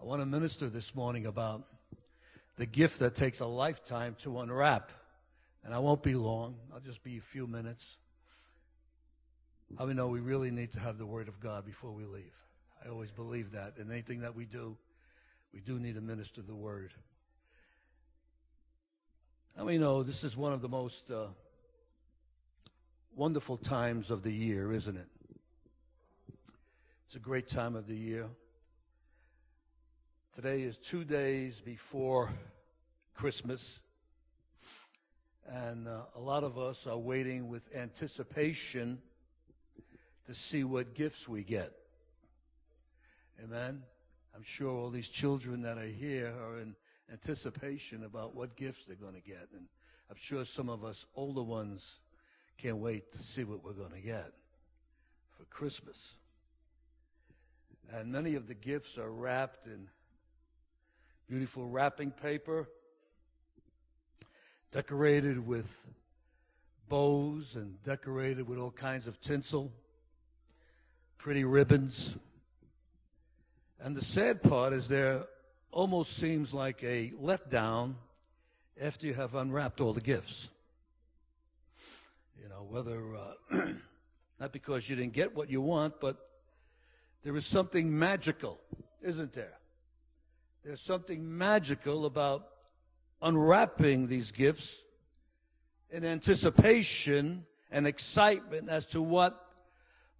I want to minister this morning about the gift that takes a lifetime to unwrap. And I won't be long, I'll just be a few minutes. How we know we really need to have the Word of God before we leave? I always believe that. In anything that we do, we do need to minister the Word. How many know this is one of the most uh, wonderful times of the year, isn't it? It's a great time of the year. Today is two days before Christmas. And uh, a lot of us are waiting with anticipation to see what gifts we get. Amen. I'm sure all these children that are here are in anticipation about what gifts they're going to get. And I'm sure some of us older ones can't wait to see what we're going to get for Christmas. And many of the gifts are wrapped in beautiful wrapping paper, decorated with bows and decorated with all kinds of tinsel, pretty ribbons. And the sad part is there almost seems like a letdown after you have unwrapped all the gifts. You know, whether, uh, not because you didn't get what you want, but there is something magical, isn't there? There's something magical about unwrapping these gifts in anticipation and excitement as to what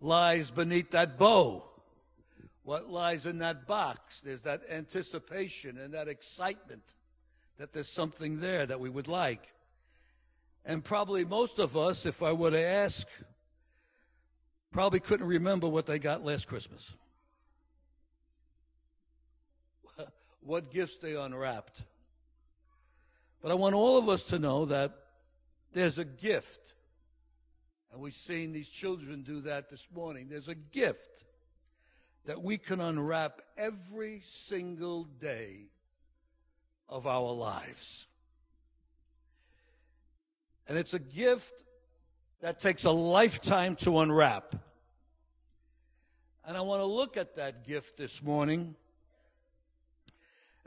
lies beneath that bow, what lies in that box. There's that anticipation and that excitement that there's something there that we would like. And probably most of us, if I were to ask, probably couldn't remember what they got last Christmas. What gifts they unwrapped. But I want all of us to know that there's a gift. And we've seen these children do that this morning. There's a gift that we can unwrap every single day of our lives. And it's a gift that takes a lifetime to unwrap. And I want to look at that gift this morning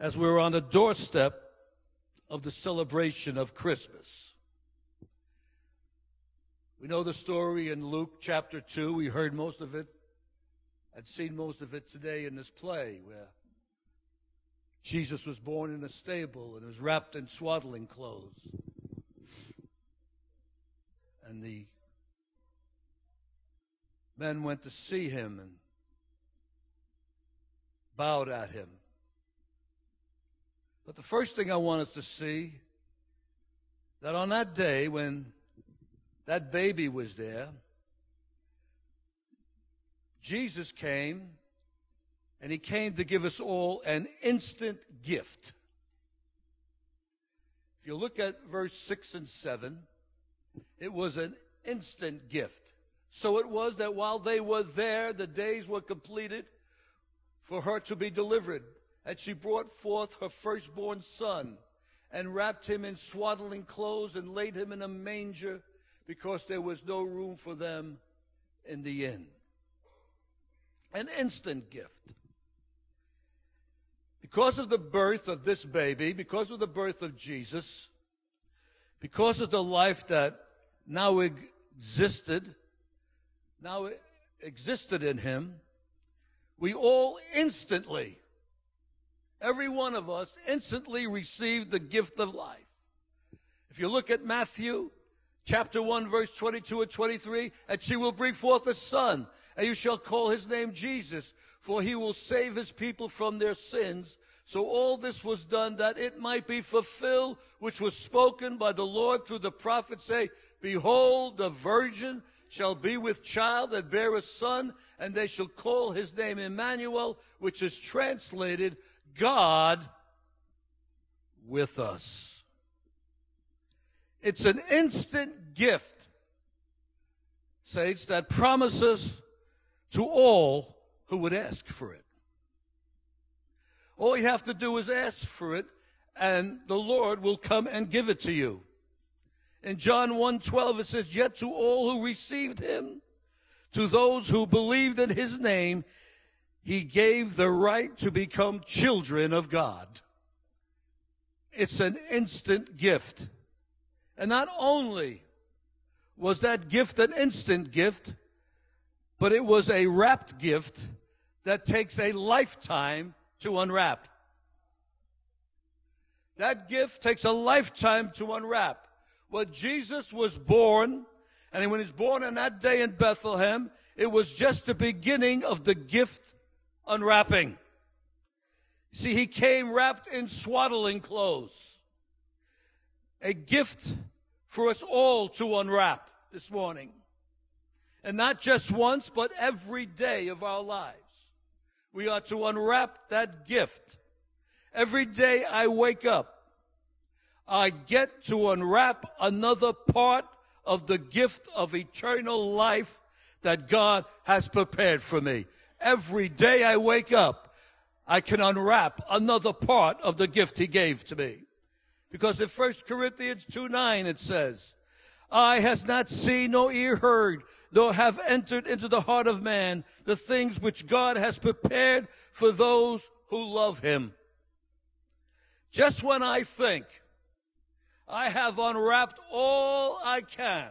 as we're on the doorstep of the celebration of Christmas. We know the story in Luke chapter 2. We heard most of it. I'd seen most of it today in this play where Jesus was born in a stable and was wrapped in swaddling clothes. And the men went to see him and bowed at him. But the first thing I want us to see that on that day when that baby was there, Jesus came and he came to give us all an instant gift. If you look at verse 6 and 7, it was an instant gift. So it was that while they were there, the days were completed for her to be delivered. And she brought forth her firstborn son and wrapped him in swaddling clothes and laid him in a manger because there was no room for them in the inn. An instant gift. Because of the birth of this baby, because of the birth of Jesus, because of the life that now existed, now existed in him, we all instantly every one of us instantly received the gift of life. If you look at Matthew chapter 1 verse 22 and 23, and she will bring forth a son, and you shall call his name Jesus, for he will save his people from their sins. So all this was done that it might be fulfilled, which was spoken by the Lord through the prophet, say, Behold, the virgin shall be with child and bear a son, and they shall call his name Emmanuel, which is translated God with us. It's an instant gift, saints, that promises to all who would ask for it. All you have to do is ask for it, and the Lord will come and give it to you. In John 1:12 it says, "Yet to all who received him, to those who believed in his name, He gave the right to become children of God. It's an instant gift. And not only was that gift an instant gift, but it was a wrapped gift that takes a lifetime to unwrap. That gift takes a lifetime to unwrap. Well, Jesus was born, and when he was born on that day in Bethlehem, it was just the beginning of the gift unwrapping. See, he came wrapped in swaddling clothes. A gift for us all to unwrap this morning. And not just once, but every day of our lives. We are to unwrap that gift. Every day I wake up, I get to unwrap another part of the gift of eternal life that God has prepared for me. Every day I wake up, I can unwrap another part of the gift He gave to me. Because in 1 Corinthians 2 9 it says, Eye has not seen nor ear heard, nor have entered into the heart of man the things which God has prepared for those who love him. Just when I think I have unwrapped all I can,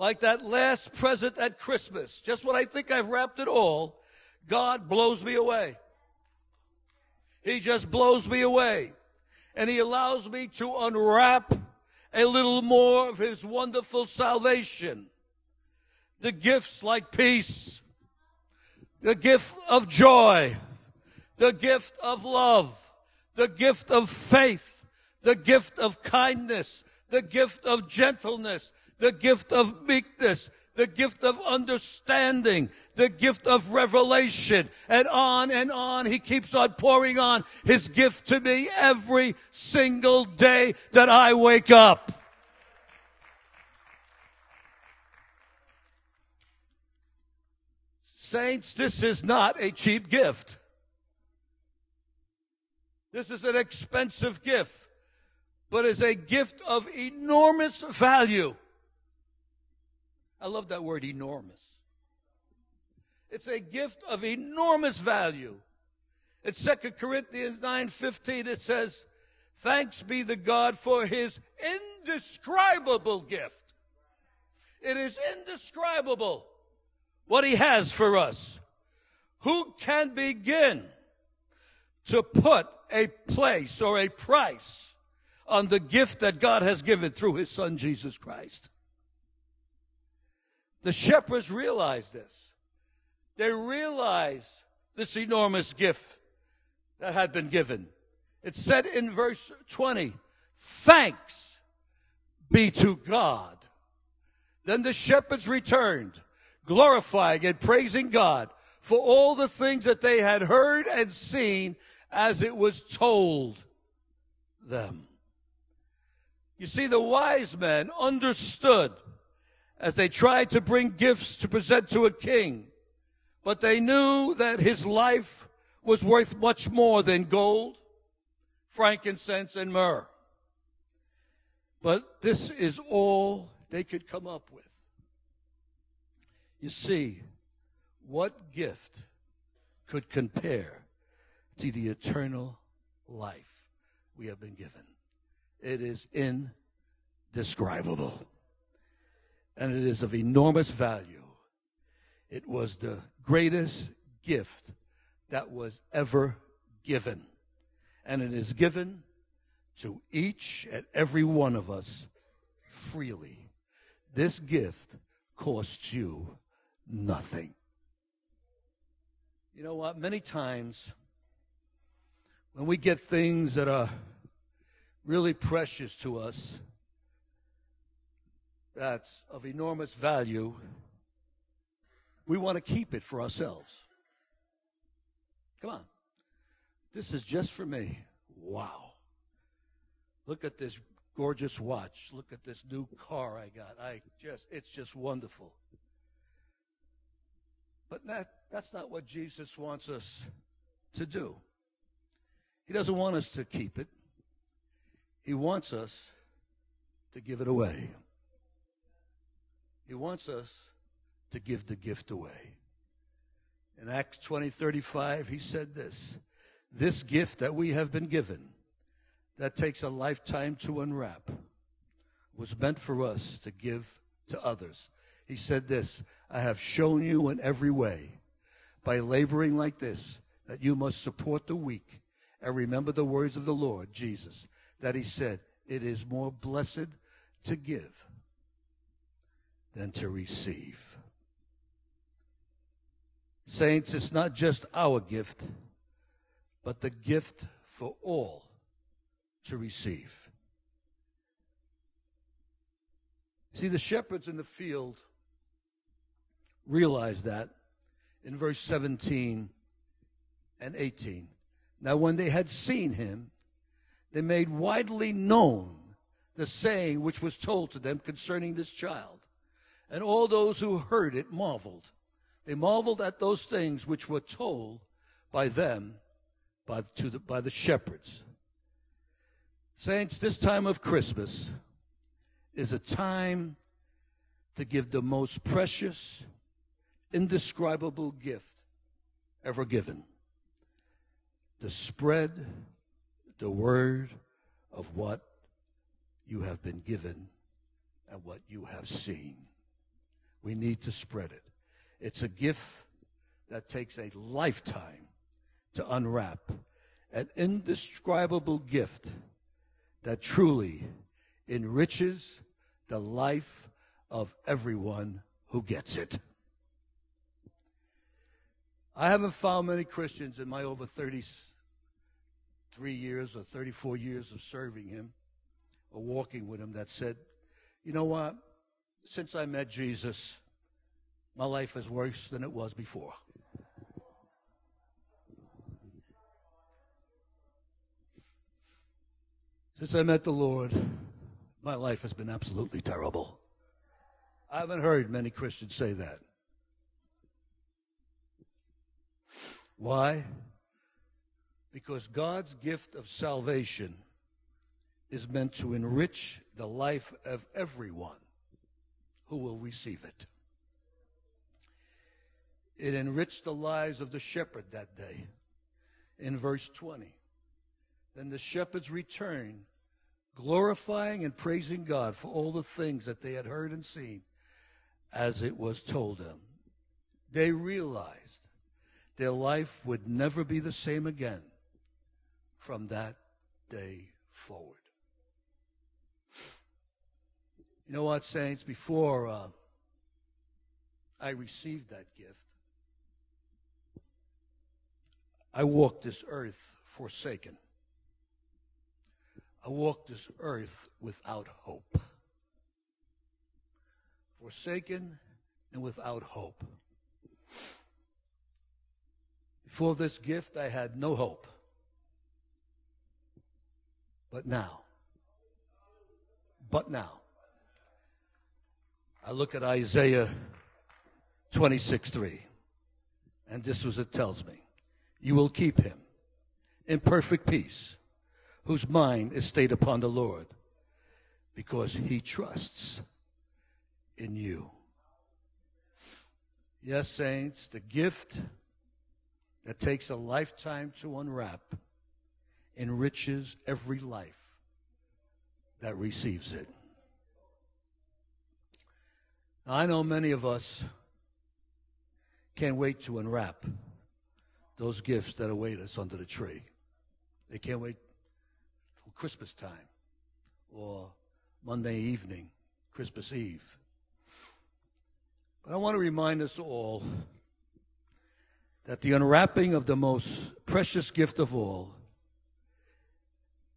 like that last present at Christmas, just when I think I've wrapped it all, God blows me away. He just blows me away. And He allows me to unwrap a little more of His wonderful salvation. The gifts like peace, the gift of joy, the gift of love, the gift of faith, the gift of kindness, the gift of gentleness, the gift of meekness, the gift of understanding, the gift of revelation, and on and on. He keeps on pouring on his gift to me every single day that I wake up. Saints, this is not a cheap gift. This is an expensive gift, but is a gift of enormous value. I love that word enormous. It's a gift of enormous value. In 2 Corinthians 9:15 it says, "Thanks be the God for his indescribable gift." It is indescribable what he has for us. Who can begin to put a place or a price on the gift that God has given through his son Jesus Christ? The shepherds realized this. They realized this enormous gift that had been given. It said in verse 20, thanks be to God. Then the shepherds returned glorifying and praising God for all the things that they had heard and seen as it was told them. You see, the wise men understood as they tried to bring gifts to present to a king, but they knew that his life was worth much more than gold, frankincense, and myrrh. But this is all they could come up with. You see, what gift could compare to the eternal life we have been given? It is indescribable. And it is of enormous value. It was the greatest gift that was ever given. And it is given to each and every one of us freely. This gift costs you nothing. You know what? Many times when we get things that are really precious to us, that's of enormous value, we want to keep it for ourselves. Come on. This is just for me. Wow. Look at this gorgeous watch. Look at this new car I got. I just it's just wonderful. But that, that's not what Jesus wants us to do. He doesn't want us to keep it. He wants us to give it away. He wants us to give the gift away. In Acts 20 35, he said this This gift that we have been given, that takes a lifetime to unwrap, was meant for us to give to others. He said this I have shown you in every way, by laboring like this, that you must support the weak and remember the words of the Lord Jesus, that he said, It is more blessed to give than to receive. Saints, it's not just our gift, but the gift for all to receive. See, the shepherds in the field realized that in verse 17 and 18. Now, when they had seen him, they made widely known the saying which was told to them concerning this child. And all those who heard it marveled. They marveled at those things which were told by them, by, the, by the shepherds. Saints, this time of Christmas is a time to give the most precious, indescribable gift ever given to spread the word of what you have been given and what you have seen. We need to spread it. It's a gift that takes a lifetime to unwrap, an indescribable gift that truly enriches the life of everyone who gets it. I haven't found many Christians in my over 33 years or 34 years of serving Him or walking with Him that said, you know what? Since I met Jesus, my life is worse than it was before. Since I met the Lord, my life has been absolutely terrible. I haven't heard many Christians say that. Why? Because God's gift of salvation is meant to enrich the life of everyone who will receive it. It enriched the lives of the shepherd that day. In verse 20, then the shepherds returned, glorifying and praising God for all the things that they had heard and seen as it was told them. They realized their life would never be the same again from that day forward. You know what, saints? Before uh, I received that gift, I walked this earth forsaken. I walked this earth without hope. Forsaken and without hope. Before this gift, I had no hope. But now, but now, I look at Isaiah 26 3, and this was it tells me. You will keep him in perfect peace, whose mind is stayed upon the Lord, because he trusts in you. Yes, saints, the gift that takes a lifetime to unwrap enriches every life that receives it. I know many of us can't wait to unwrap those gifts that await us under the tree. They can't wait till Christmas time or Monday evening, Christmas Eve. But I want to remind us all that the unwrapping of the most precious gift of all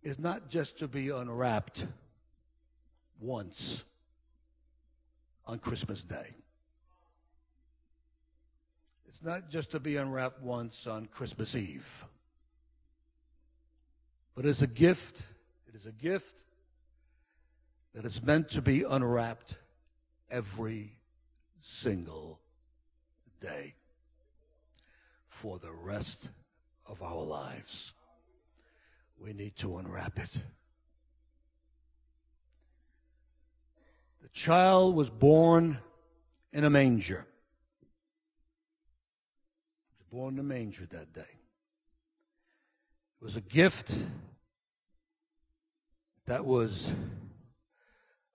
is not just to be unwrapped once on Christmas Day. It's not just to be unwrapped once on Christmas Eve. But it's a gift. It is a gift that is meant to be unwrapped every single day for the rest of our lives. We need to unwrap it. The child was born in a manger. Was born in the manger that day. It was a gift that was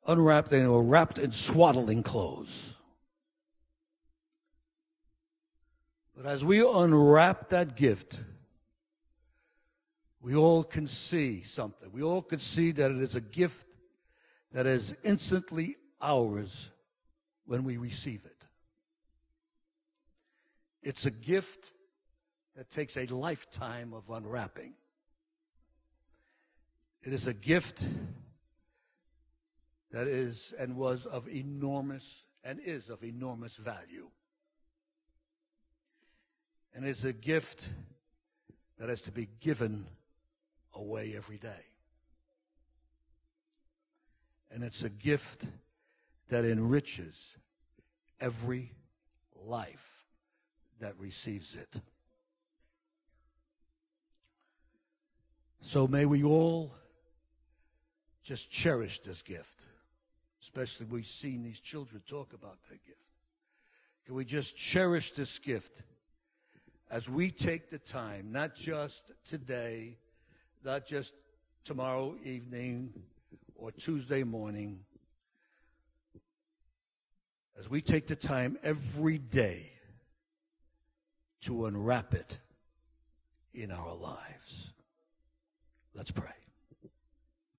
unwrapped and were wrapped in swaddling clothes. But as we unwrap that gift, we all can see something. We all can see that it is a gift that is instantly ours when we receive it. It's a gift that takes a lifetime of unwrapping. It is a gift that is and was of enormous and is of enormous value. And it's a gift that is to be given away every day. And it's a gift that enriches every life that receives it. So may we all just cherish this gift, especially we've seen these children talk about that gift. Can we just cherish this gift as we take the time, not just today, not just tomorrow evening or Tuesday morning, as we take the time every day to unwrap it in our lives. Let's pray.